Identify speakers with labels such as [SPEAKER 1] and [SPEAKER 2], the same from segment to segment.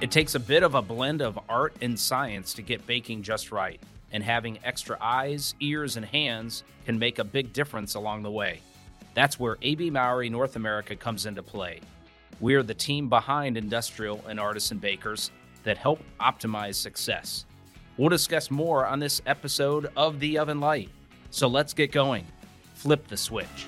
[SPEAKER 1] It takes a bit of a blend of art and science to get baking just right, and having extra eyes, ears, and hands can make a big difference along the way. That's where AB Mauri North America comes into play. We are the team behind industrial and artisan bakers that help optimize success. We'll discuss more on this episode of The Oven Light. So let's get going. Flip the switch.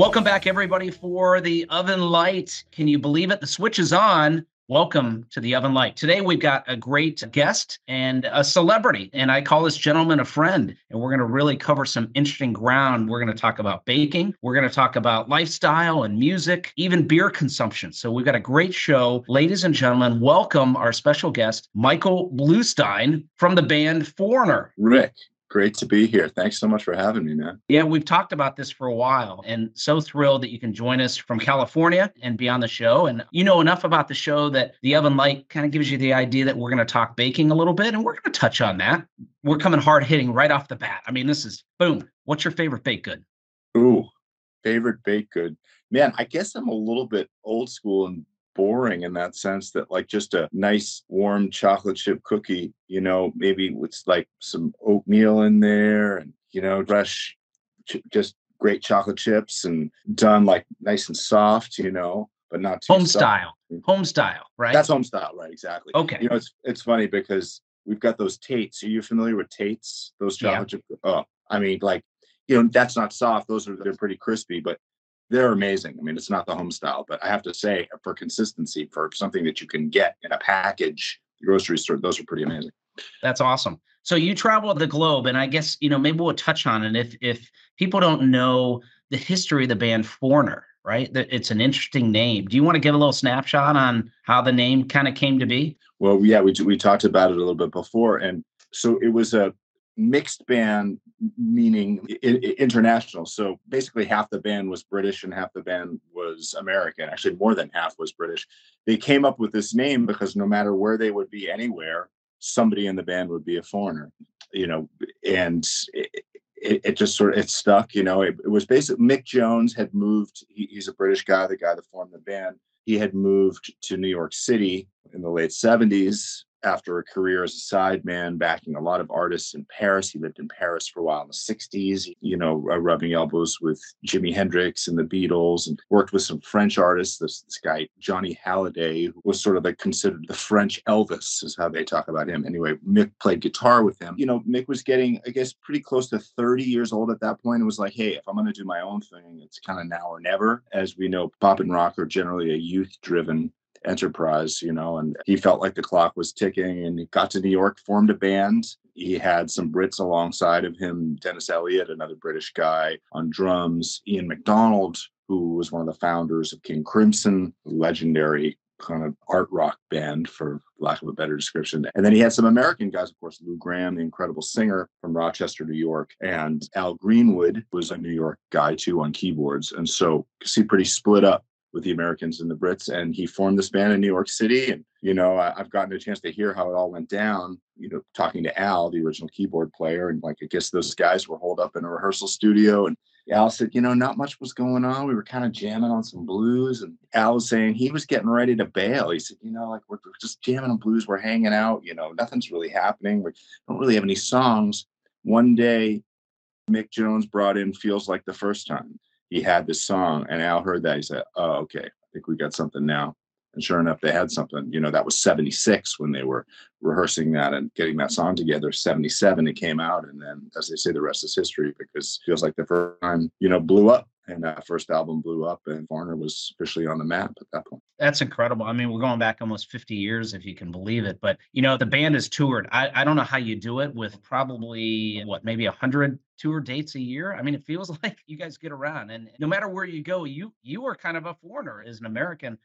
[SPEAKER 1] Welcome back, everybody, for The Oven Light. Can you believe it? The switch is on. Welcome to the Oven Light. Today we've got a great guest and a celebrity, and I call this gentleman a friend. And we're going to really cover some interesting ground. We're going to talk about baking, we're going to talk about lifestyle and music, even beer consumption. So we've got a great show. Ladies and gentlemen, welcome our special guest, Michael Bluestein from the band Foreigner.
[SPEAKER 2] Rick, Great to be here. Thanks so much for having me, man.
[SPEAKER 1] Yeah, we've talked about this for a while and so thrilled that you can join us from California and be on the show. And you know enough about the show that the oven light kind of gives you the idea that we're going to talk baking a little bit and we're going to touch on that. We're coming hard hitting right off the bat. I mean, this is boom. What's your favorite baked good?
[SPEAKER 2] Ooh, favorite baked good. Man, I guess I'm a little bit old school and boring in that sense that like just a nice warm chocolate chip cookie, you know, maybe with like some oatmeal in there and you know, fresh ch- just great chocolate chips and done like nice and soft, you know, but not too
[SPEAKER 1] home
[SPEAKER 2] soft.
[SPEAKER 1] style. Mm. Home style, right?
[SPEAKER 2] That's home style, right? Exactly.
[SPEAKER 1] Okay.
[SPEAKER 2] You know, it's it's funny because we've got those Tates. Are you familiar with Tates? Those chocolate chip. Oh, I mean, like, you know, that's not soft. Those are they're pretty crispy, but they're amazing. I mean, it's not the home style, but I have to say, for consistency, for something that you can get in a package, grocery store, those are pretty amazing.
[SPEAKER 1] That's awesome. So you travel the globe, and I guess you know maybe we'll touch on it if if people don't know the history of the band Foreigner, right? That it's an interesting name. Do you want to give a little snapshot on how the name kind of came to be?
[SPEAKER 2] Well, yeah, we we talked about it a little bit before, and so it was a mixed band meaning international. So basically half the band was british and half the band was american. Actually more than half was british. They came up with this name because no matter where they would be anywhere somebody in the band would be a foreigner you know and it, it, it just sort of it stuck you know it, it was basically mick jones had moved he, he's a british guy the guy that formed the band. He had moved to new york city in the late 70s after a career as a sideman, backing a lot of artists in Paris. He lived in Paris for a while in the 60s, you know, uh, rubbing elbows with Jimi Hendrix and the Beatles and worked with some French artists. This, this guy, Johnny Hallyday, who was sort of like considered the French Elvis, is how they talk about him. Anyway, Mick played guitar with him. You know, Mick was getting, I guess, pretty close to 30 years old at that point. It was like, hey, if I'm going to do my own thing, it's kind of now or never. As we know, pop and rock are generally a youth driven enterprise, you know, and he felt like the clock was ticking and he got to New York, formed a band. He had some Brits alongside of him, Dennis Elliott, another British guy on drums, Ian McDonald, who was one of the founders of King Crimson, legendary kind of art rock band for lack of a better description. And then he had some American guys, of course, Lou Gramm, the incredible singer from Rochester, New York, and Al Greenwood was a New York guy too on keyboards. And so see pretty split up with the Americans and the Brits. And he formed this band in New York City. And, you know, I, have gotten a chance to hear how it all went down, you know, talking to Al, the original keyboard player. And like, I guess those guys were holed up in a rehearsal studio. And Al said, you know, not much was going on. We were kind of jamming on some blues. And Al was saying he was getting ready to bail. He said, you know, like we're, we're just jamming on blues. We're hanging out. You know, nothing's really happening. We don't really have any songs. One day, Mick Jones brought in Feels Like the First Time he had this song and Al heard that. He said, Oh, okay, I think we got something now. And sure enough, they had something. You know, that was 76 when they were rehearsing that and getting that song together. 77, it came out. And then, as they say, the rest is history because feels like the first time, you know, blew up and that first album blew up and Foreigner was officially on the map at that point.
[SPEAKER 1] That's incredible. I mean, we're going back almost 50 years, if you can believe it. But, you know, the band has toured. I, I don't know how you do it with probably, what, maybe 100 tour dates a year. I mean, it feels like you guys get around. And no matter where you go, you you are kind of a foreigner as an American.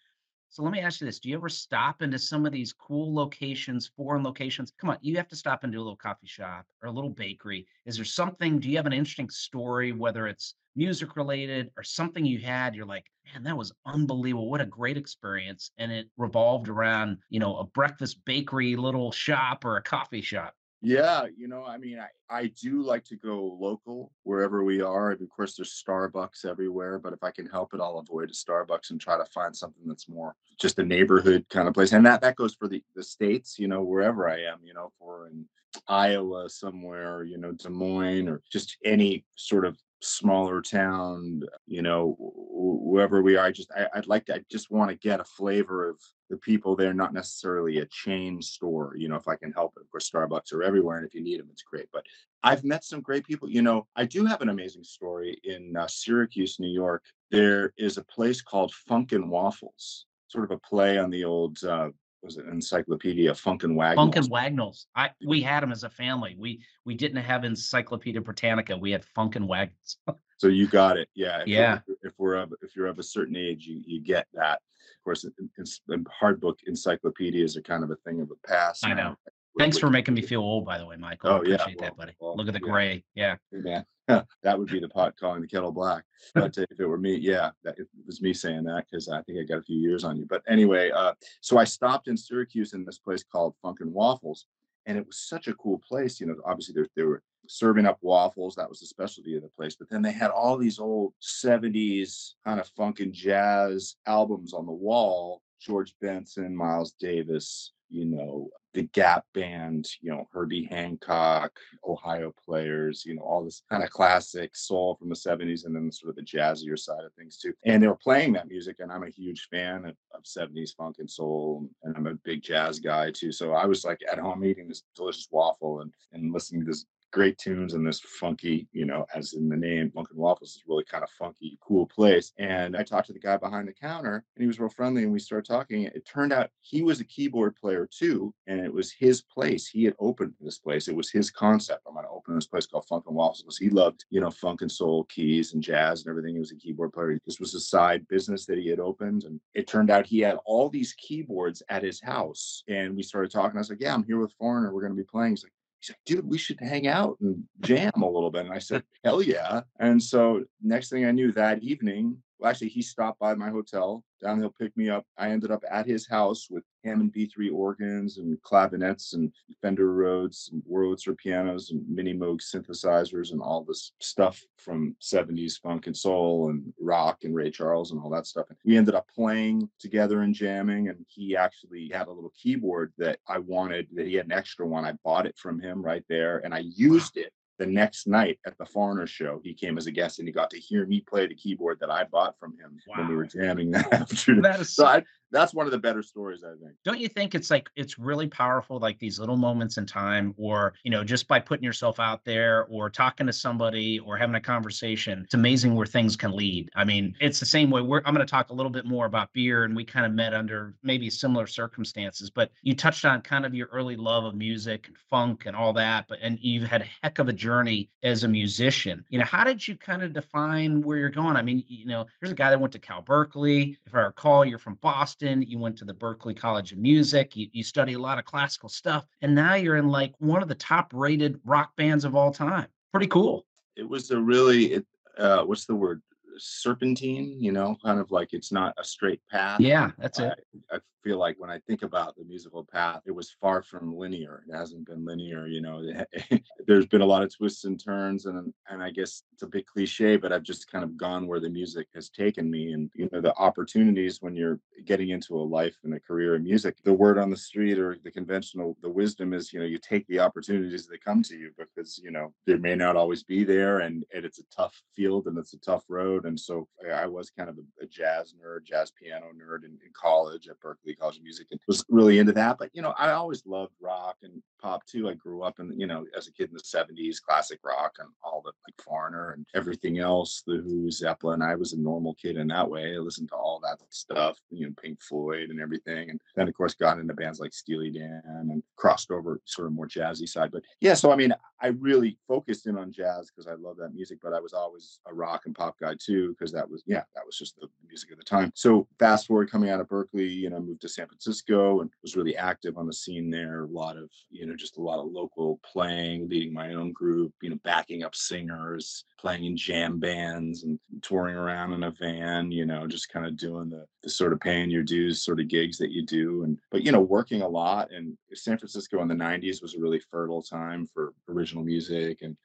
[SPEAKER 1] So let me ask you this. Do you ever stop into some of these cool locations, foreign locations? Come on, you have to stop into a little coffee shop or a little bakery. Is there something, do you have an interesting story, whether it's music related or something you had you're like man that was unbelievable what a great experience and it revolved around you know a breakfast bakery little shop or a coffee shop
[SPEAKER 2] Yeah, you know, I mean, I, I do like to go local wherever we are. and Of course, there's Starbucks everywhere, but if I can help it, I'll avoid a Starbucks and try to find something that's more just a neighborhood kind of place. And that that goes for the the states, you know, wherever I am, you know, for in Iowa somewhere, you know, Des Moines or just any sort of smaller town, you know, wh- wherever we are. I just I, I'd like to I just want to get a flavor of the people there, not necessarily a chain store, you know, if I can help it. Of course, Starbucks are everywhere, and if you need them, it's great. But I've met some great people. You know, I do have an amazing story in uh, Syracuse, New York. There is a place called Funk 'n Waffles, sort of a play on the old uh, was it Encyclopedia Funkin'
[SPEAKER 1] Funk and
[SPEAKER 2] Wagnalls.
[SPEAKER 1] Wagnalls. I we had them as a family. We we didn't have Encyclopedia Britannica. We had Funk and Wagnalls.
[SPEAKER 2] So you got it. Yeah. If,
[SPEAKER 1] Yeah.
[SPEAKER 2] we're, if we're of if you're of a certain age, you you get that. Of course, it's, and hard book encyclopedias are kind of a thing of the past.
[SPEAKER 1] I know. Thanks for making me feel old, by the way, Michael. I
[SPEAKER 2] Oh, yeah,
[SPEAKER 1] appreciate that, buddy.
[SPEAKER 2] well,
[SPEAKER 1] Look at the
[SPEAKER 2] yeah.
[SPEAKER 1] gray. Yeah.
[SPEAKER 2] Yeah, that would be the pot calling the kettle black. But if it were me, yeah, that it was me saying that because I think I got a few years on you. But anyway, uh, so I stopped in Syracuse in this place called Funk 'n Waffles, and it was such a cool place. You know, obviously they they were serving up waffles. That was the specialty of the place. But then they had all these old '70s kind of funk and jazz albums on the wall. George Benson, Miles Davis, you know, the Gap Band, you know, Herbie Hancock, Ohio Players, you know, all this kind of classic soul from the 70s and then sort of the jazzier side of things too. And they were playing that music, and I'm a huge fan of, of 70s funk and soul, and I'm a big jazz guy too. So I was like at home eating this delicious waffle and, and listening to this great tunes and this funky, you know, as in the name, Funk 'n Waffles is really kind of funky, cool place. And I talked to the guy behind the counter and he was real friendly and we started talking. It turned out he was a keyboard player too. And it was his place. He had opened this place. It was his concept. I'm going to open this place called Funk 'n Waffles because he loved, you know, funk and soul keys and jazz and everything. He was a keyboard player. This was a side business that he had opened. And it turned out he had all these keyboards at his house. And we started talking. I was like, yeah, I'm here with Foreigner. We're going to be playing. He's like, He's like, dude, we should hang out and jam a little bit. And I said, hell yeah. And so next thing I knew that evening, well, actually, he stopped by my hotel. Downhill picked me up. I ended up at his house with Hammond B3 organs and clavinets and Fender Rhodes and Wurlitzer pianos and Mini Moog synthesizers and all this stuff from 70s funk and soul and rock and Ray Charles and all that stuff. And we ended up playing together and jamming. And he actually had a little keyboard that I wanted, that he had an extra one. I bought it from him right there and I used it the next night at the Foreigner show, he came as a guest and he got to hear me play the keyboard that I bought from him when we were jamming that afternoon.
[SPEAKER 1] That is
[SPEAKER 2] So I, that's one of the better stories, I think.
[SPEAKER 1] don't you think it's like it's really powerful like these little moments in time or you know just by putting yourself out there or talking to somebody or having a conversation it's amazing where things can lead. I mean it's the same way we're i'm going to talk a little bit more about beer and we kind of met under maybe similar circumstances but you touched on kind of your early love of music and funk and all that but and you've had a heck of a journey as a musician. You know how did you kind of define where you're going? I mean you know there's a guy that went to cal berkeley if i recall you're from boston you went to the berklee college of music you, you study a lot of classical stuff and now you're in like one of the top rated rock bands of all time pretty cool
[SPEAKER 2] It was a really, it, uh, what's the word? Serpentine, you know, kind of like it's not a straight path.
[SPEAKER 1] yeah that's it
[SPEAKER 2] I feel like when I think about the musical path, it was far from linear. It hasn't been linear, you know. There's been a lot of twists and turns, and and I guess it's a bit cliche, but I've just kind of gone where the music has taken me, and you know the opportunities when you're getting into a life and a career in music. The word on the street or the conventional, the wisdom is, you know, you take the opportunities that come to you because you know they may not always be there, and, and it's a tough field and it's a tough road. And so I, was kind of a, a jazz nerd, jazz piano nerd in, in college at Berklee College of Music, and was really into that. But you know, I always loved rock and pop too. I grew up in, you know, as a kid in the '70s, classic rock and all the like Foreigner and everything else, the Who, Zeppelin. I was a normal kid in that way. I listened to all that stuff, you know, Pink Floyd and everything. And then of course got into bands like Steely Dan and crossed over sort of more jazzy side. But yeah, so I mean, I really focused in on jazz because I love that music, but I was always a rock and pop guy too, because that was, yeah, that was just the music of the time. So fast forward coming out of Berklee, you know, moved to San Francisco and was really active on the scene there. A lot of, you know, just a lot of local playing, leading my own group, you know, backing up singers, playing in jam bands and touring around in a van, you know, just kind of doing the, the sort of paying your dues sort of gigs that you do. And, but, you know, working a lot. And San Francisco in the 90s was a really fertile time for original music and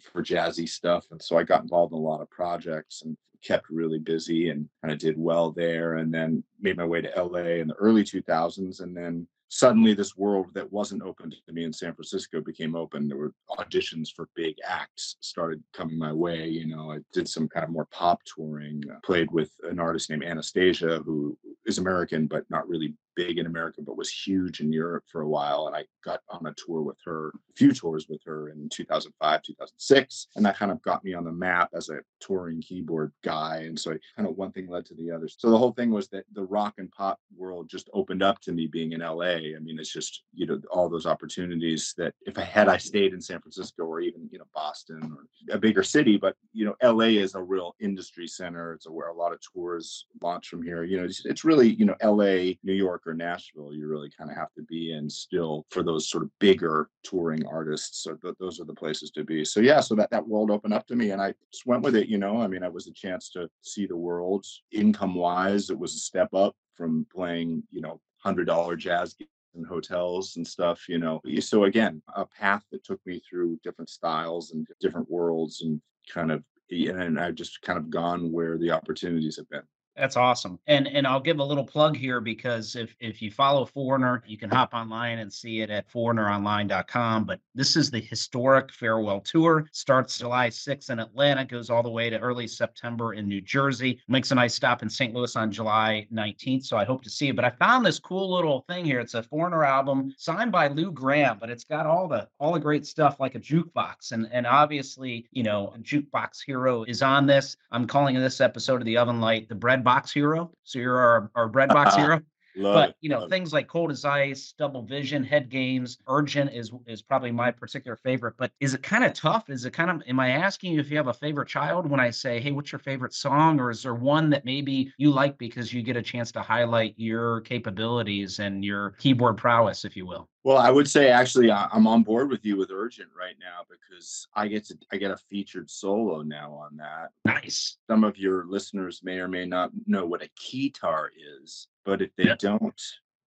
[SPEAKER 2] for jazzy stuff. And so I got involved in a lot of projects and kept really busy and kind of did well there. And then made my way to LA in the early 2000s. And then suddenly this world that wasn't open to me in San Francisco became open. There were auditions for big acts started coming my way. You know, I did some kind of more pop touring, uh, played with an artist named Anastacia, who is American, but not really big in America, but was huge in Europe for a while. And I got on a tour with her, a few tours with her in 2005, 2006. And that kind of got me on the map as a touring keyboard guy. And so I, kind of one thing led to the other. So the whole thing was that the rock and pop world just opened up to me being in LA. I mean, it's just, you know, all those opportunities that if I had I stayed in San Francisco or even, you know, Boston or a bigger city, but, you know, LA is a real industry center. It's where a lot of tours launch from here. You know, it's, it's really, you know, LA, New York, York or Nashville, you really kind of have to be in still for those sort of bigger touring artists. So th- those are the places to be. So yeah, so that that world opened up to me, and I just went with it. You know, I mean, it was a chance to see the world. Income wise, it was a step up from playing, you know, hundred dollar jazz and hotels and stuff, you know. So again, a path that took me through different styles and different worlds and kind of and I've just kind of gone where the opportunities have been.
[SPEAKER 1] That's awesome. And and I'll give a little plug here because if if you follow Foreigner, you can hop online and see it at foreigneronline.com. But this is the historic farewell tour. Starts July 6th in Atlanta, goes all the way to early September in New Jersey. Makes a nice stop in St. Louis on July 19th. So I hope to see it. But I found this cool little thing here. It's a Foreigner album signed by Lou Gramm, but it's got all the all the great stuff like a jukebox. And and obviously, you know, jukebox hero is on this. I'm calling this episode of the Oven Light the bread box hero. So you're our, our bread box hero. Love but you know things like cold as ice double vision head games urgent is is probably my particular favorite but is it kind of tough is it kind of am i asking you if you have a favorite child when i say hey what's your favorite song or is there one that maybe you like because you get a chance to highlight your capabilities and your keyboard prowess if you will
[SPEAKER 2] well, I would say actually I'm on board with you with Urgent right now because I get to I get a featured solo now on that.
[SPEAKER 1] Nice.
[SPEAKER 2] Some of your listeners may or may not know what a keytar is, but if they yeah. don't,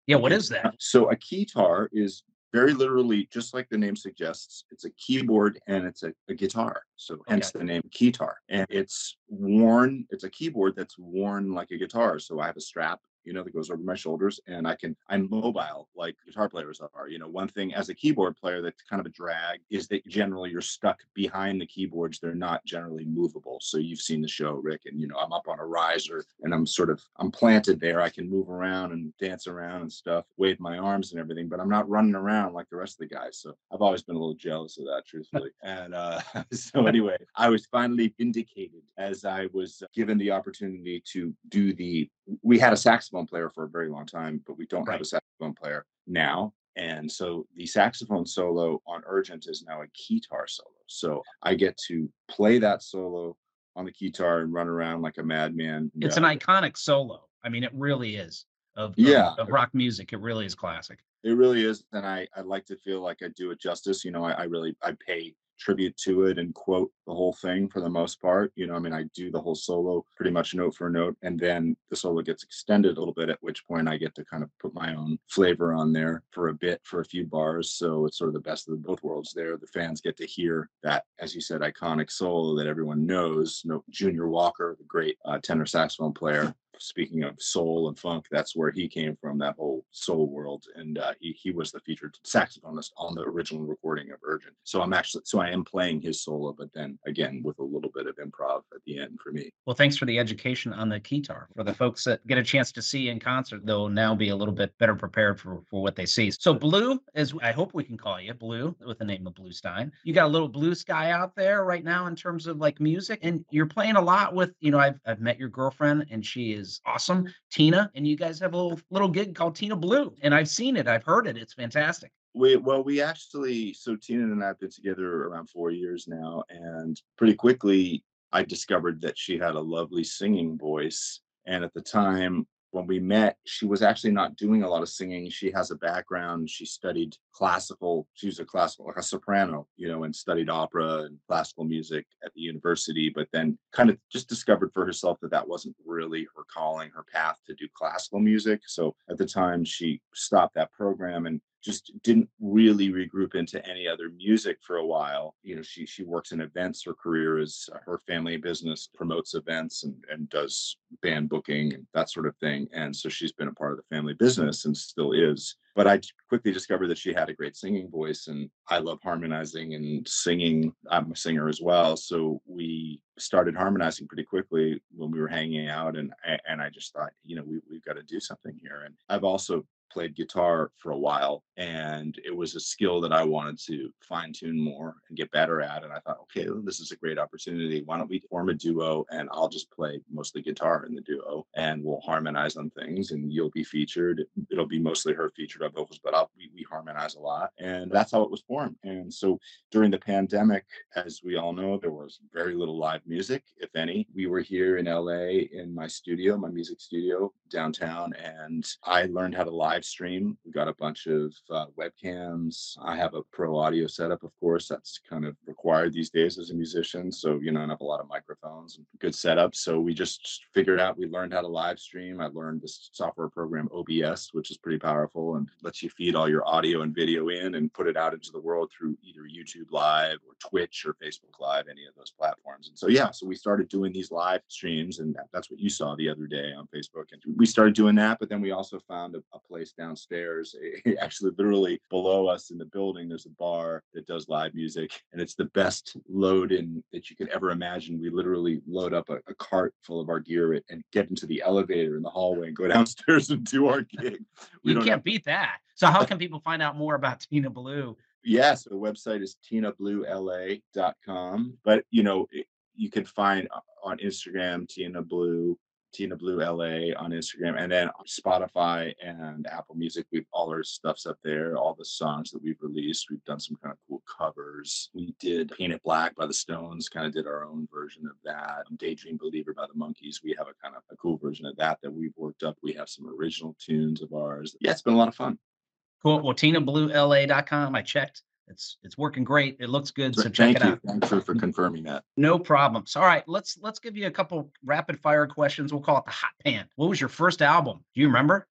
[SPEAKER 1] yeah, what is that?
[SPEAKER 2] So a keytar is very literally just like the name suggests it's a keyboard and it's a, a guitar so okay. hence the name keytar and it's worn it's a keyboard that's worn like a guitar so i have a strap you know, that goes over my shoulders and I can, I'm mobile like guitar players are. You know, one thing as a keyboard player that's kind of a drag is that generally you're stuck behind the keyboards. They're not generally movable. So you've seen the show, Rick, and, you know, I'm up on a riser and I'm sort of, I'm planted there. I can move around and dance around and stuff, wave my arms and everything, but I'm not running around like the rest of the guys. So I've always been a little jealous of that, truthfully. and uh, so anyway, I was finally vindicated as I was given the opportunity to do the, we had a saxophone player for a very long time, but we don't right. have a saxophone player now. And so the saxophone solo on Urgent is now a keytar solo. So I get to play that solo on the keytar and run around like a madman.
[SPEAKER 1] It's an iconic solo. I mean, it really is. Of, yeah. Of, of, rock music. It really is classic.
[SPEAKER 2] It really is. And I, I like to feel like I do it justice. You know, I, I really I pay tribute to it and quote the whole thing for the most part. You know, I mean, I do the whole solo pretty much note for note, and then the solo gets extended a little bit, at which point I get to kind of put my own flavor on there for a bit, for a few bars. So it's sort of the best of both worlds there. The fans get to hear that, as you said, iconic solo that everyone knows. You know, Junior Walker, the great uh, tenor saxophone player, speaking of soul and funk, that's where he came from, that whole soul world. And uh, he, he was the featured saxophonist on the original recording of Urgent. So I'm actually, so I am playing his solo, but then again, with a little bit of improv at the end for me.
[SPEAKER 1] Well, thanks for the education on the keytar. For the folks that get a chance to see in concert, they'll now be a little bit better prepared for, for what they see. So Blue, as I hope we can call you Blue with the name of Blue Stein. You got a little blue sky out there right now in terms of like music, and you're playing a lot with, you know, I've, I've met your girlfriend and she is is awesome, Tina, and you guys have a little little gig called Tina Blue, and I've seen it, I've heard it, it's fantastic.
[SPEAKER 2] We well, we actually so Tina and I have been together around four years now, and pretty quickly I discovered that she had a lovely singing voice, and at the time when we met, she was actually not doing a lot of singing. She has a background. She studied classical. She was a classical, like a soprano, you know, and studied opera and classical music at the university, but then kind of just discovered for herself that that wasn't really her calling, her path to do classical music. So at the time, she stopped that program and just didn't really regroup into any other music for a while. You know, she she works in events. Her career is uh, her family business promotes events and and does band booking and that sort of thing. And so she's been a part of the family business and still is. But I quickly discovered that she had a great singing voice and I love harmonizing and singing. I'm a singer as well. So we started harmonizing pretty quickly when we were hanging out and and I just thought, you know, we, we've got to do something here. And I've also played guitar for a while and it was a skill that I wanted to fine tune more and get better at. And I thought, okay, this is a great opportunity. Why don't we form a duo and I'll just play mostly guitar in the duo and we'll harmonize on things and you'll be featured. It'll be mostly her featured on vocals, but I'll, we, we harmonize a lot. And that's how it was formed. And so during the pandemic, as we all know, there was very little live music, if any. We were here in LA in my studio, my music studio downtown, and I learned how to live stream. We got a bunch of uh, webcams. I have a pro audio setup, of course, that's kind of required these days as a musician. So, you know, I have a lot of microphones and good setup. So we just figured out, we learned how to live stream. I learned this software program, OBS, which is pretty powerful and lets you feed all your audio and video in and put it out into the world through either YouTube Live or Twitch or Facebook Live, any of those platforms. And so, yeah, so we started doing these live streams, and that's what you saw the other day on Facebook. And we started doing that, but then we also found a, a place downstairs, eh, actually, literally below us in the building, there's a bar that does live music, and it's the best load in that you could ever imagine. We literally load up a, a cart full of our gear and get into the elevator in the hallway and go downstairs and do our gig.
[SPEAKER 1] We you can't have... beat that. So, how can people find out more about Tina Blue?
[SPEAKER 2] Yes, the website is tinabluela.com. But you know, you can find uh, on Instagram Tina Blue Tina Blue LA on Instagram, and then Spotify and Apple Music. We've all our stuff's up there. All the songs that we've released. We've done some kind of cool covers. We did Paint It Black by the Stones. Kind of did our own version of that. Daydream Believer by the Monkees. We have a kind of a cool version of that that we've worked up. We have some original tunes of ours. Yeah, it's been a lot of fun.
[SPEAKER 1] Cool. Well, TinaBlueLA.com. I checked. It's it's working great. It looks good. So check
[SPEAKER 2] Thank
[SPEAKER 1] it
[SPEAKER 2] you.
[SPEAKER 1] out.
[SPEAKER 2] Thanks for, for confirming that.
[SPEAKER 1] No problems. All right, let's let's give you a couple rapid fire questions. We'll call it the hot pan. What was your first album? Do you remember?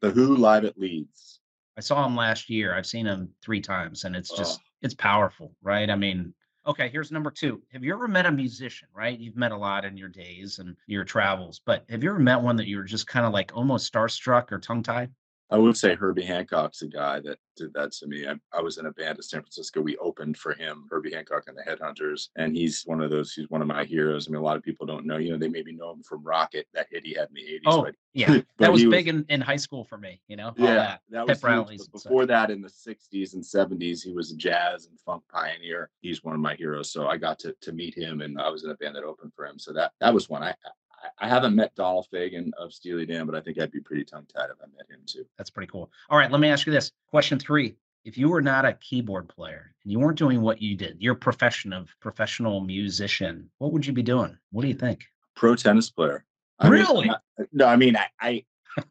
[SPEAKER 2] The Who live at Leeds.
[SPEAKER 1] I saw him last year. I've seen him three times, and it's just oh. it's powerful, right? I mean, okay. Here's number two. Have you ever met a musician? Right, you've met a lot in your days and your travels, but have you ever met one that you were just kind of like almost starstruck or tongue tied?
[SPEAKER 2] I would say Herbie Hancock's a guy that did that to me. I, I, was in a band in San Francisco. We opened for him, Herbie Hancock and the Headhunters, and he's one of those. He's one of my heroes. I mean, a lot of people don't know. You know, they maybe know him from Rockit, that hit he had in the '80s.
[SPEAKER 1] Oh, but, yeah, that was big was, in, in high school for me. You know,
[SPEAKER 2] yeah, that, that was huge, before that in the '60s and '70s, he was a jazz and funk pioneer. He's one of my heroes. So I got to to meet him, and I was in a band that opened for him. So that that was one. I I haven't met Donald Fagen of Steely Dan, but I think I'd be pretty tongue tied if I met him too.
[SPEAKER 1] That's pretty cool. All right, let me ask you this question three. If you were not a keyboard player and you weren't doing what you did, your profession of professional musician, what would you be doing? What do you think?
[SPEAKER 2] Pro tennis player.
[SPEAKER 1] I really?
[SPEAKER 2] Mean, no, I mean, I, I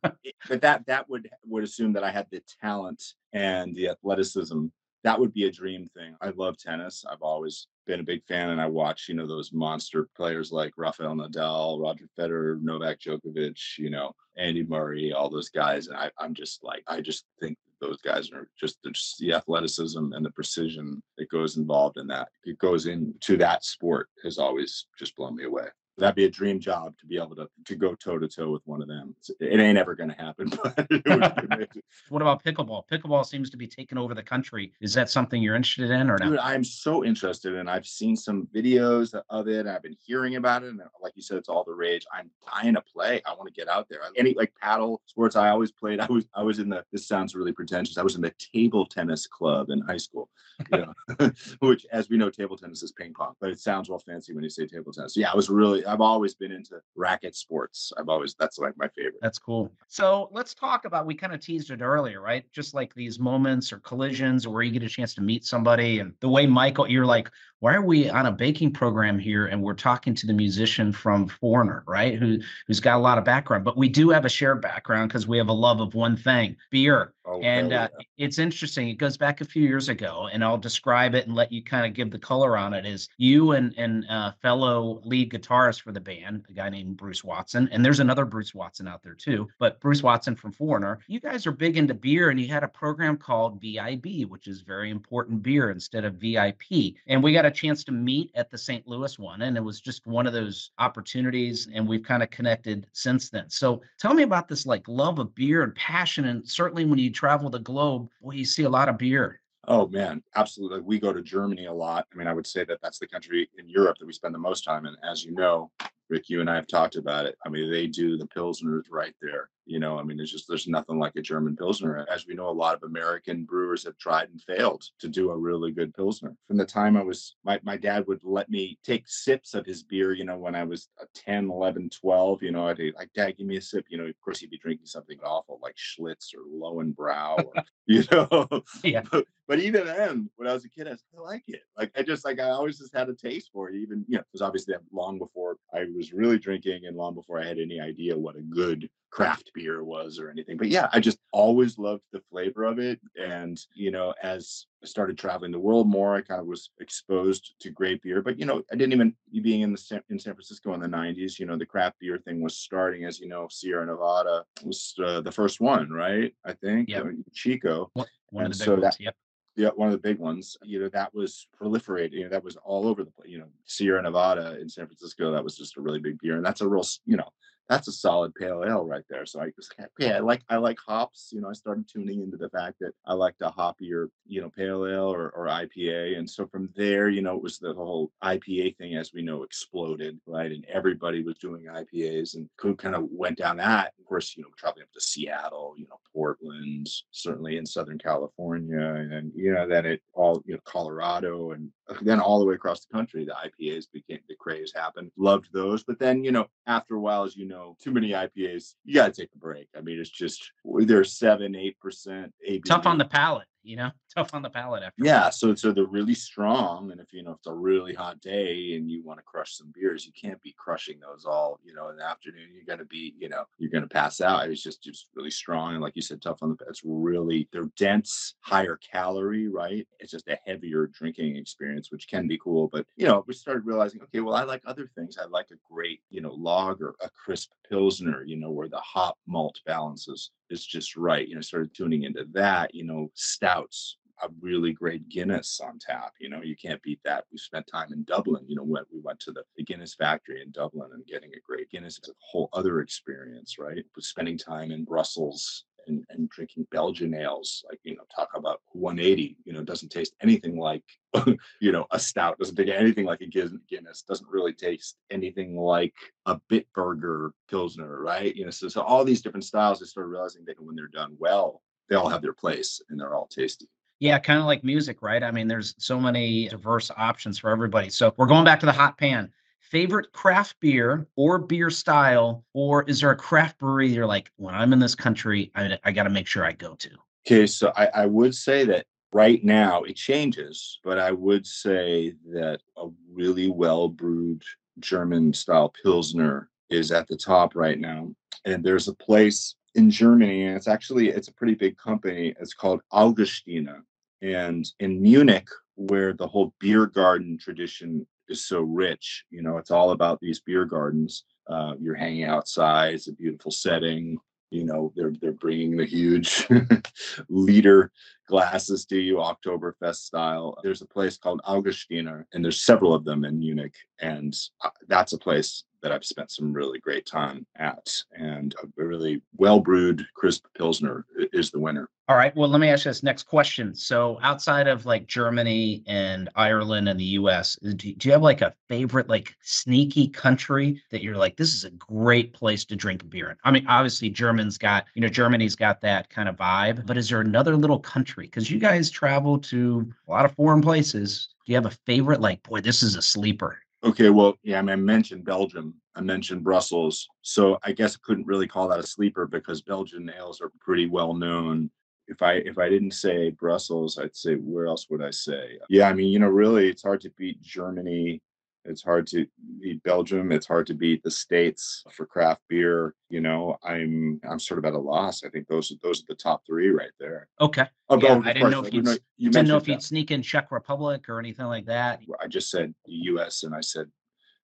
[SPEAKER 2] but that that would would assume that I had the talent and the athleticism that would be a dream thing. I love tennis. I've always been a big fan, and I watch, you know, those monster players like Rafael Nadal, Roger Federer, Novak Djokovic, you know, Andy Murray, all those guys. And I, I'm just like, I just think those guys are just, just the athleticism and the precision that goes involved in that. It goes into that sport has always just blown me away that'd be a dream job to be able to to go toe to toe with one of them. It ain't ever going to happen.
[SPEAKER 1] what about pickleball? Pickleball seems to be taking over the country. Is that something you're interested in or not?
[SPEAKER 2] Dude, I'm so interested in. I've seen some videos of it. I've been hearing about it, and like you said, it's all the rage. I'm dying to play. I want to get out there. Any like paddle sports, I always played. I was I was in the. This sounds really pretentious. I was in the table tennis club in high school. You know, which, as we know, table tennis is ping pong, but it sounds real fancy when you say table tennis. So, yeah, I was really I've always been into racket sports. I've always that's like my favorite.
[SPEAKER 1] That's cool. So let's talk about we kind of teased it earlier, right? Just like these moments or collisions where you get a chance to meet somebody and the way Michael, you're like, why are we on a baking program here and we're talking to the musician from Foreigner, right? Who who's got a lot of background, but we do have a shared background because we have a love of one thing, beer.
[SPEAKER 2] Oh,
[SPEAKER 1] and uh, it's interesting. It goes back a few years ago, and I'll describe it and let you kind of give the color on it. Is you and and uh, fellow lead guitarist for the band, a guy named Bruce Watson, and there's another Bruce Watson out there too, but Bruce Watson from Foreigner. You guys are big into beer, and you had a program called VIB, which is very important beer instead of VIP. And we got a chance to meet at the St. Louis one, and it was just one of those opportunities, and we've kind of connected since then. So tell me about this like love of beer and passion, and certainly when you travel the globe, boy, you see a lot of beer.
[SPEAKER 2] Oh man, absolutely. We go to Germany a lot. I mean, I would say that that's the country in Europe that we spend the most time in. As you know, Rick, you and I have talked about it. I mean, they do the pilsners right there. You know, I mean, there's just there's nothing like a German pilsner. As we know, a lot of American brewers have tried and failed to do a really good pilsner. From the time I was, my, my dad would let me take sips of his beer. You know, when I was uh, 10, 11, 12. You know, I'd be like, Dad, give me a sip. You know, of course, he'd be drinking something awful like Schlitz or Lowenbrau, or, you know.
[SPEAKER 1] Yeah.
[SPEAKER 2] But, but even then, when I was a kid, I, was, I like it. Like I just like I always just had a taste for it. Even you know, it was obviously long before I was really drinking and long before I had any idea what a good craft beer was or anything. But yeah, I just always loved the flavor of it. And, you know, as I started traveling the world more, I kind of was exposed to great beer. But, you know, I didn't even, being in the in San Francisco in the 90s, you know, the craft beer thing was starting. As you know, Sierra Nevada was uh, the first one, right? I think.
[SPEAKER 1] Yeah.
[SPEAKER 2] Chico.
[SPEAKER 1] One, one
[SPEAKER 2] And
[SPEAKER 1] of the big
[SPEAKER 2] so
[SPEAKER 1] ones.
[SPEAKER 2] that-
[SPEAKER 1] Yep.
[SPEAKER 2] yeah, one of the big ones. You know, that was proliferating. You know, that was all over the place. You know, Sierra Nevada in San Francisco, that was just a really big beer, and that's a real, you know, that's a solid pale ale right there. So I was like, okay, I like I like hops. You know, I started tuning into the fact that I liked a hoppier, you know, pale ale or, or IPA, and so from there, you know, it was the whole IPA thing, as we know, exploded, right? And everybody was doing IPAs, and kind of went down that. Of course, you know, traveling up to Seattle, you know, Portland, certainly in Southern California, and then you know, then it all, you know, Colorado, and Uh, then all the way across the country, the IPAs became the craze happened. Loved those, but then you know, after a while, as you know, too many IPAs, you got to take a break. I mean, it's just they're seven, eight percent ABV.
[SPEAKER 1] Tough on the palate, you know, tough on the palate after.
[SPEAKER 2] Yeah, so so they're really strong, and if you know if it's a really hot day and you want to crush some beers, you can't be crushing those all you know in the afternoon. You're gonna be you know you're gonna pass out. It's just just really strong, and like you said, tough on the. It's really they're dense, higher calorie, right? It's just a heavier drinking experience, which can be cool. But you know, we started realizing, okay, well, I like other things. I like a great you know lager, a crisp pilsner, you know, where the hop malt balances is just right. You know, started tuning into that. You know, stouts a really great Guinness on tap. You know, you can't beat that. We spent time in Dublin. You know, when we went to the, the Guinness factory in Dublin and getting a great Guinness is a whole other experience, right? But spending time in Brussels and, and drinking Belgian ales, like, you know, talk about 180, you know, doesn't taste anything like, you know, a stout, doesn't taste anything like a Guinness, doesn't really taste anything like a Bitburger Pilsner, right? You know, so, so all these different styles, I started realizing that when they're done well, they all have their place and they're all tasty.
[SPEAKER 1] Yeah, kind of like music, right? I mean, there's so many diverse options for everybody. So we're going back to the hot pan. Favorite craft beer or beer style, or is there a craft brewery you're like, when I'm in this country, I, I got to make sure I go to?
[SPEAKER 2] Okay, so I, I would say that right now it changes, but I would say that a really well brewed German style Pilsner is at the top right now. And there's a place in Germany, and it's actually it's a pretty big company. It's called Augustiner, And in Munich, where the whole beer garden tradition is so rich, you know, it's all about these beer gardens. Uh, you're hanging outside, it's a beautiful setting. You know, they're they're bringing the huge liter glasses to you, Oktoberfest style. There's a place called Augustiner, and there's several of them in Munich, and uh, that's a place that I've spent some really great time at. And a really well brewed, crisp Pilsner is the winner.
[SPEAKER 1] All right. Well, let me ask you this next question. So, outside of like Germany and Ireland and the US, uh, do, do you have like a favorite, like sneaky country that you're like, this is a great place to drink beer in? I mean, obviously, German's got, you know, Germany's got that kind of vibe, but is there another little country? Because you guys travel to a lot of foreign places. Do you have a favorite, like, boy, this is a sleeper?
[SPEAKER 2] Okay, well, yeah, I, mean, I mentioned Belgium. I mentioned Brussels. So I guess I couldn't really call that a sleeper because Belgian ales are pretty well known if I if I didn't say Brussels, I'd say where else would I say? Yeah, I mean, you know, really, it's hard to beat Germany. It's hard to beat Belgium. It's hard to beat the States for craft beer. You know, I'm I'm sort of at a loss. I think those those are the top three right there.
[SPEAKER 1] Okay.
[SPEAKER 2] Oh,
[SPEAKER 1] Yeah, I didn't know if
[SPEAKER 2] you
[SPEAKER 1] you'd,
[SPEAKER 2] know- you
[SPEAKER 1] didn't know if you'd sneak in Czech Republic or anything like that.
[SPEAKER 2] I just said the U.S. and I said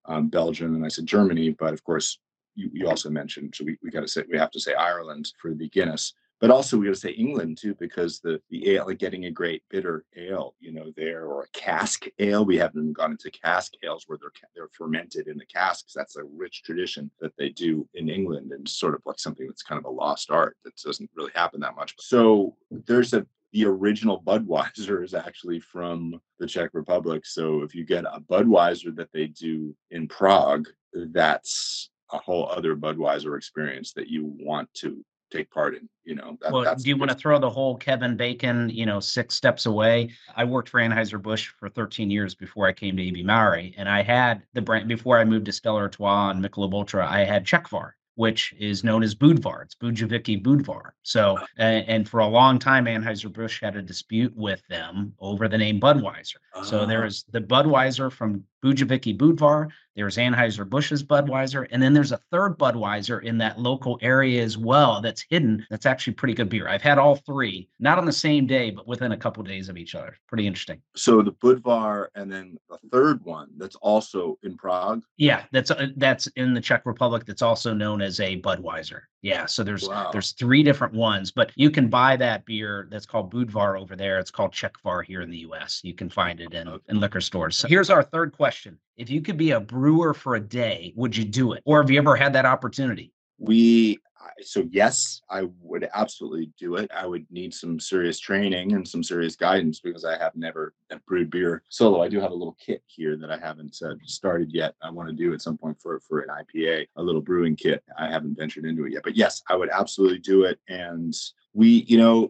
[SPEAKER 2] um, Belgium and I said Germany, but of course you, you also mentioned so we, we got to say we have to say Ireland for the Guinness, but also we got to say England too because the the ale like getting a great bitter ale you know there or a cask ale we haven't gone into cask ales where they're they're fermented in the casks that's a rich tradition that they do in England and sort of like something that's kind of a lost art that doesn't really happen that much. So there's a the original Budweiser is actually from the Czech Republic. So if you get a Budweiser that they do in Prague, that's a whole other Budweiser experience that you want to take part in. You know, that,
[SPEAKER 1] Well, do you want to throw the whole Kevin Bacon, you know, six steps away? I worked for Anheuser-Busch for 13 years before I came to AB Mauri, and I had the brand before I moved to Stella Artois and Michelob Ultra, I had Czechvar, which is known as Budvar. It's Budějovický Budvar. So, and, and for a long time, Anheuser-Busch had a dispute with them over the name Budweiser. So there
[SPEAKER 2] Ah.
[SPEAKER 1] is the Budweiser from Budějovický Budvar. There's Anheuser-Busch's Budweiser. And then there's a third Budweiser in that local area as well that's hidden. That's actually pretty good beer. I've had all three, not on the same day, but within a couple days of each other. Pretty interesting.
[SPEAKER 2] so the Budvar and then the third one that's also in Prague.
[SPEAKER 1] Yeah, that's uh, that's in the Czech Republic. That's also known as a Budweiser. Yeah, so there's
[SPEAKER 2] Wow.
[SPEAKER 1] there's three different ones, but you can buy that beer that's called Budvar over there. It's called Czechvar here in the U.S. You can find it in, in liquor stores. So here's our third question: If you could be a brewer for a day, would you do it, or have you ever had that opportunity?
[SPEAKER 2] We so yes, I would absolutely do it. I would need some serious training and some serious guidance because I have never brewed beer solo. I do have a little kit here that I haven't uh, started yet. I want to do at some point for for an IPA, a little brewing kit. I haven't ventured into it yet, but yes, I would absolutely do it. And we, you know,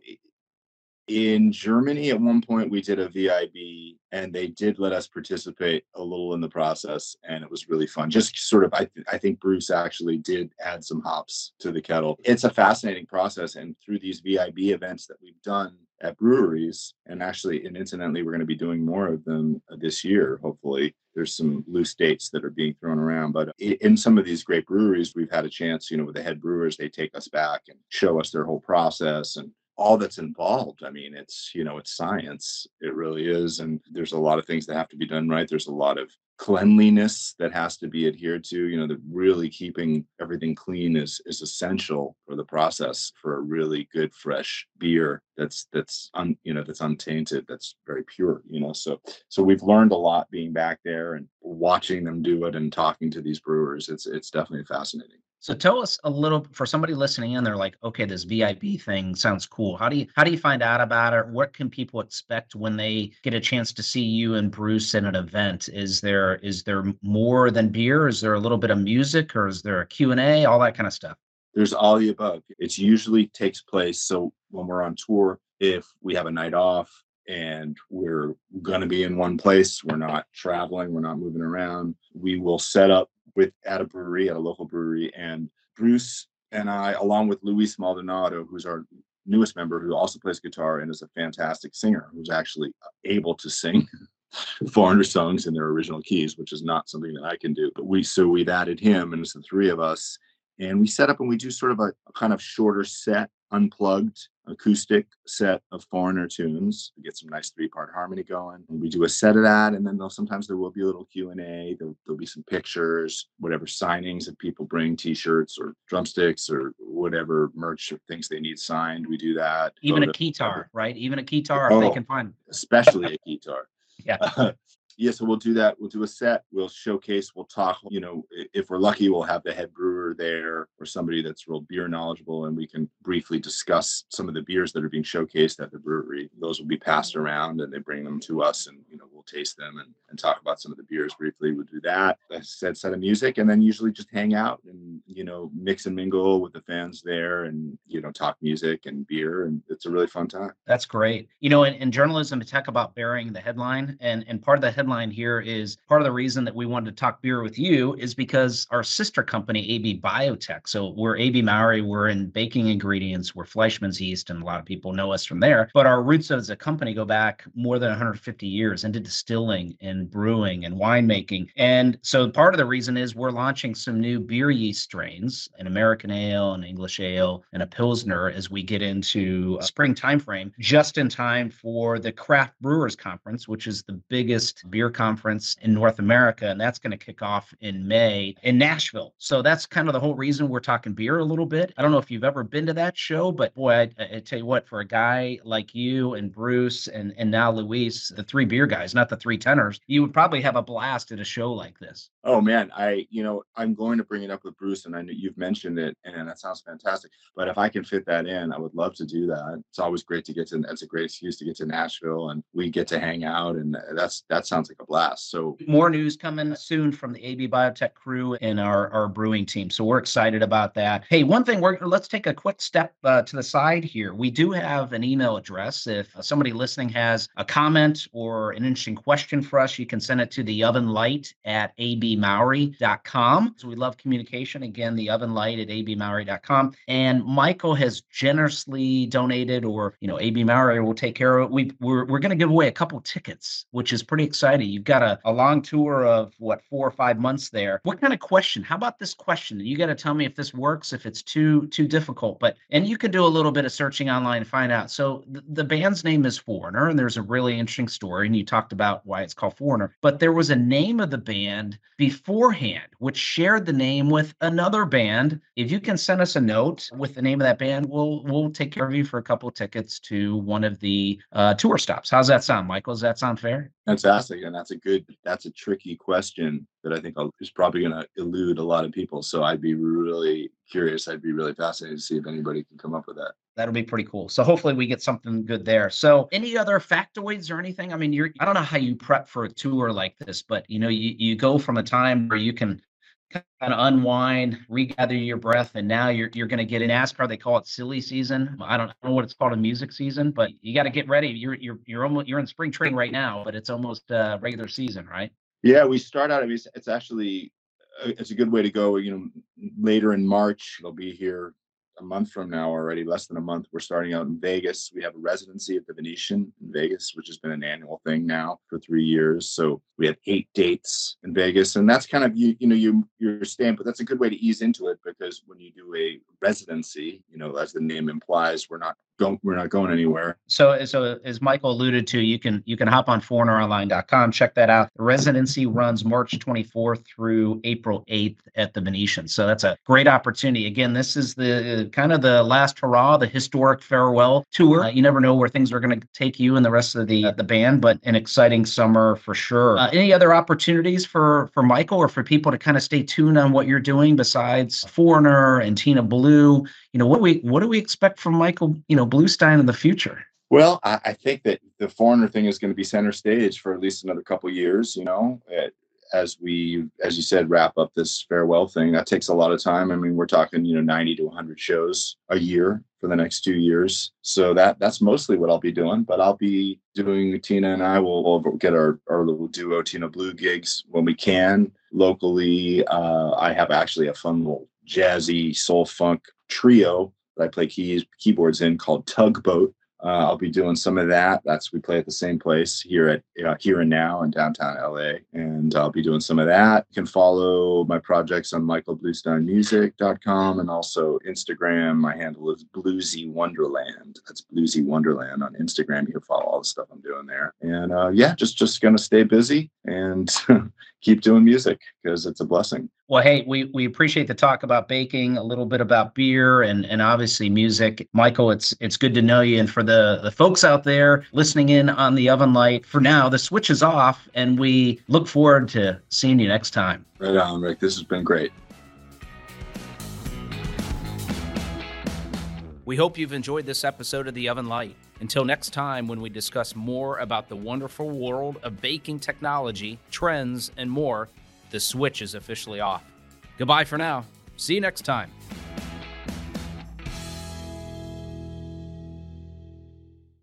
[SPEAKER 2] in Germany at one point we did a VIB and they did let us participate a little in the process and it was really fun. Just sort of I th- I think Bruce actually did add some hops to the kettle. It's a fascinating process and through these VIB events that we've done at breweries and actually and incidentally we're going to be doing more of them uh, this year hopefully there's some loose dates that are being thrown around but in some of these great breweries we've had a chance you know with the head brewers they take us back and show us their whole process and all that's involved. I mean, it's, you know, it's science. It really is. And there's a lot of things that have to be done right. There's a lot of cleanliness that has to be adhered to. You know, that really keeping everything clean is is essential for the process for a really good fresh beer that's that's un, you know, that's untainted, that's very pure, you know. So so we've learned a lot being back there and watching them do it and talking to these brewers. It's it's definitely fascinating.
[SPEAKER 1] So tell us a little for somebody listening in. They're like, okay, this VIP thing sounds cool. How do you how do you find out about it? What can people expect when they get a chance to see you and Bruce in an event? Is there is there more than beer? Is there a little bit of music, or is there a Q and A? All that kind of stuff.
[SPEAKER 2] there's all the above. It usually takes place. So when we're on tour, if we have a night off and we're going to be in one place, we're not traveling, we're not moving around, we will set up with at a brewery, at a local brewery, and Bruce and I, along with Luis Maldonado, who's our newest member, who also plays guitar and is a fantastic singer, who's actually able to sing 400 songs in their original keys, which is not something that I can do. But we so we've added him, and it's the three of us, and we set up and we do sort of a, a kind of shorter set, unplugged acoustic set of foreigner tunes. We get some nice three-part harmony going, and we do a set of that, and then there'll, sometimes there will be a little Q and A. There'll, there'll be some pictures, whatever signings that people bring, T-shirts or drumsticks or whatever merch or things they need signed. We do that.
[SPEAKER 1] Even a
[SPEAKER 2] Photo-
[SPEAKER 1] guitar, right? Even a guitar, if they
[SPEAKER 2] Oh.
[SPEAKER 1] can find.
[SPEAKER 2] especially a guitar.
[SPEAKER 1] Yeah.
[SPEAKER 2] yeah, so we'll do that. We'll do a set. We'll showcase. We'll talk. You know, if we're lucky, we'll have the head brewer there or somebody that's real beer knowledgeable, and we can briefly discuss some of the beers that are being showcased at the brewery. Those will be passed around, and they bring them to us, and you know, we'll taste them and, and talk about some of the beers briefly. We'll do that. I said set of music and then usually just hang out and, you know, mix and mingle with the fans there and, you know, talk music and beer. And it's a really fun time.
[SPEAKER 1] That's great. You know, in, in journalism, we talk about burying the headline. And, and part of the headline here is part of the reason that we wanted to talk beer with you is because our sister company, AB Biotek. So we're AB Mauri, we're in baking ingredients, we're Fleischmann's yeast, and a lot of people know us from there. But our roots as a company go back more than 150 years into distilling and brewing and winemaking. And so part of the reason is we're launching some new beer yeast strains, an American ale, an English ale, and a Pilsner as we get into spring timeframe, just in time for the Craft Brewers Conference, which is the biggest beer conference in North America. And that's going to kick off in May in Nashville. So that's kind of the whole reason we're talking beer a little bit. I don't know if you've ever been to that show, but boy, I, I tell you what, for a guy like you and Bruce and, and now Luis, the three beer guys, not the three tenors, you would probably have a blast at a show like this.
[SPEAKER 2] Oh man, I you know I'm going to bring it up with Bruce, and I know you've mentioned it, and that sounds fantastic. But if I can fit that in, I would love to do that. It's always great to get to. That's a great excuse to get to Nashville, and we get to hang out, and that's that sounds like a blast. So
[SPEAKER 1] more news coming soon from the AB Biotek crew and our our brewing team. So we're excited about that. Hey, one thing we're let's take a quick step uh, to the side here. We do have an email address. If somebody listening has a comment or an interesting question for us, you can send it to the oven light at abmauri.com. So we love communication. Again, the oven light at abmauri.com. And Michael has generously donated, or, you know, AB Mauri will take care of it. We, we're, we're going to give away a couple tickets, which is pretty exciting. You've got a, a long tour of what, four or five months there. What kind of question? How about this question? You got to tell me if this works, if it's too, too difficult. But, and you can do a little bit of searching online and find out. So the, the band's name is Foreigner, and there's a really interesting story. And you talked about why it's called Foreigner, but there was a name of the band beforehand, which shared the name with another band. If you can send us a note with the name of that band, we'll we'll take care of you for a couple of tickets to one of the uh, tour stops. How's that sound, Michael? Does that sound fair?
[SPEAKER 2] Fantastic, and that's a good. That's a tricky question that I think is probably going to elude a lot of people. So I'd be really curious. I'd be really fascinated to see if anybody can come up with that.
[SPEAKER 1] That'll be pretty cool. So hopefully we get something good there. So any other factoids or anything? I mean, you're I don't know how you prep for a tour like this, but you know, you, you go from a time where you can kind of unwind, regather your breath, and now you're you're going to get in NASCAR. They call it silly season. I don't, I don't know what it's called, a music season, but you got to get ready. You're you're you're almost you're in spring training right now, but it's almost uh, regular season, right?
[SPEAKER 2] Yeah, we start out. I mean, it's actually uh, it's a good way to go. You know, later in March, they'll be here a month from now already, less than a month, we're starting out in Vegas. We have a residency at the Venetian in Vegas, which has been an annual thing now for three years. So we have eight dates in Vegas, and that's kind of you, you know, you you're staying, but that's a good way to ease into it because when you do a residency, you know, as the name implies, we're not going we're not going anywhere.
[SPEAKER 1] So so as Michael alluded to, you can you can hop on foreigneronline.com, check that out. The residency runs March 24th through April 8th at the Venetian. So that's a great opportunity. Again, this is the kind of the last hurrah, the historic farewell tour. Uh, you never know where things are going to take you and the rest of the uh, the band, but an exciting summer for sure. Uh, any other opportunities for for Michael or for people to kind of stay tuned on what you're doing besides Foreigner and Tina Blue? You know, what we what do we expect from Michael? You know, Bluestein in the future.
[SPEAKER 2] Well, I, I think that the Foreigner thing is going to be center stage for at least another couple years. You know, as we, as you said, wrap up this farewell thing. That takes a lot of time. I mean, we're talking, you know, 90 to 100 shows a year for the next two years. So that that's mostly what I'll be doing. But I'll be doing Tina and I will we'll get our our little duo Tina Blue gigs when we can locally. Uh, I have actually a fun little jazzy soul funk trio that I play keys keyboards in called Tugboat uh, I'll be doing some of that. That's we play at the same place here at uh, here and now in downtown LA, and I'll be doing some of that. You can follow my projects on michaelbluesteinmusic.com and also Instagram. My handle is Bluesy Wonderland. That's Bluesy Wonderland on Instagram. You can follow all the stuff I'm doing there, and uh, yeah, just just gonna stay busy and keep doing music because it's a blessing.
[SPEAKER 1] Well, hey, we, we appreciate the talk about baking, a little bit about beer, and and obviously music. Michael, it's it's good to know you. And for the the folks out there listening in on the oven light, for now the switch is off, and we look forward to seeing you next time.
[SPEAKER 2] Right on, Rick. This has been great.
[SPEAKER 1] We hope you've enjoyed this episode of The Oven Light. Until next time, when we discuss more about the wonderful world of baking technology, trends, and more, the switch is officially off. Goodbye for now. See you next time.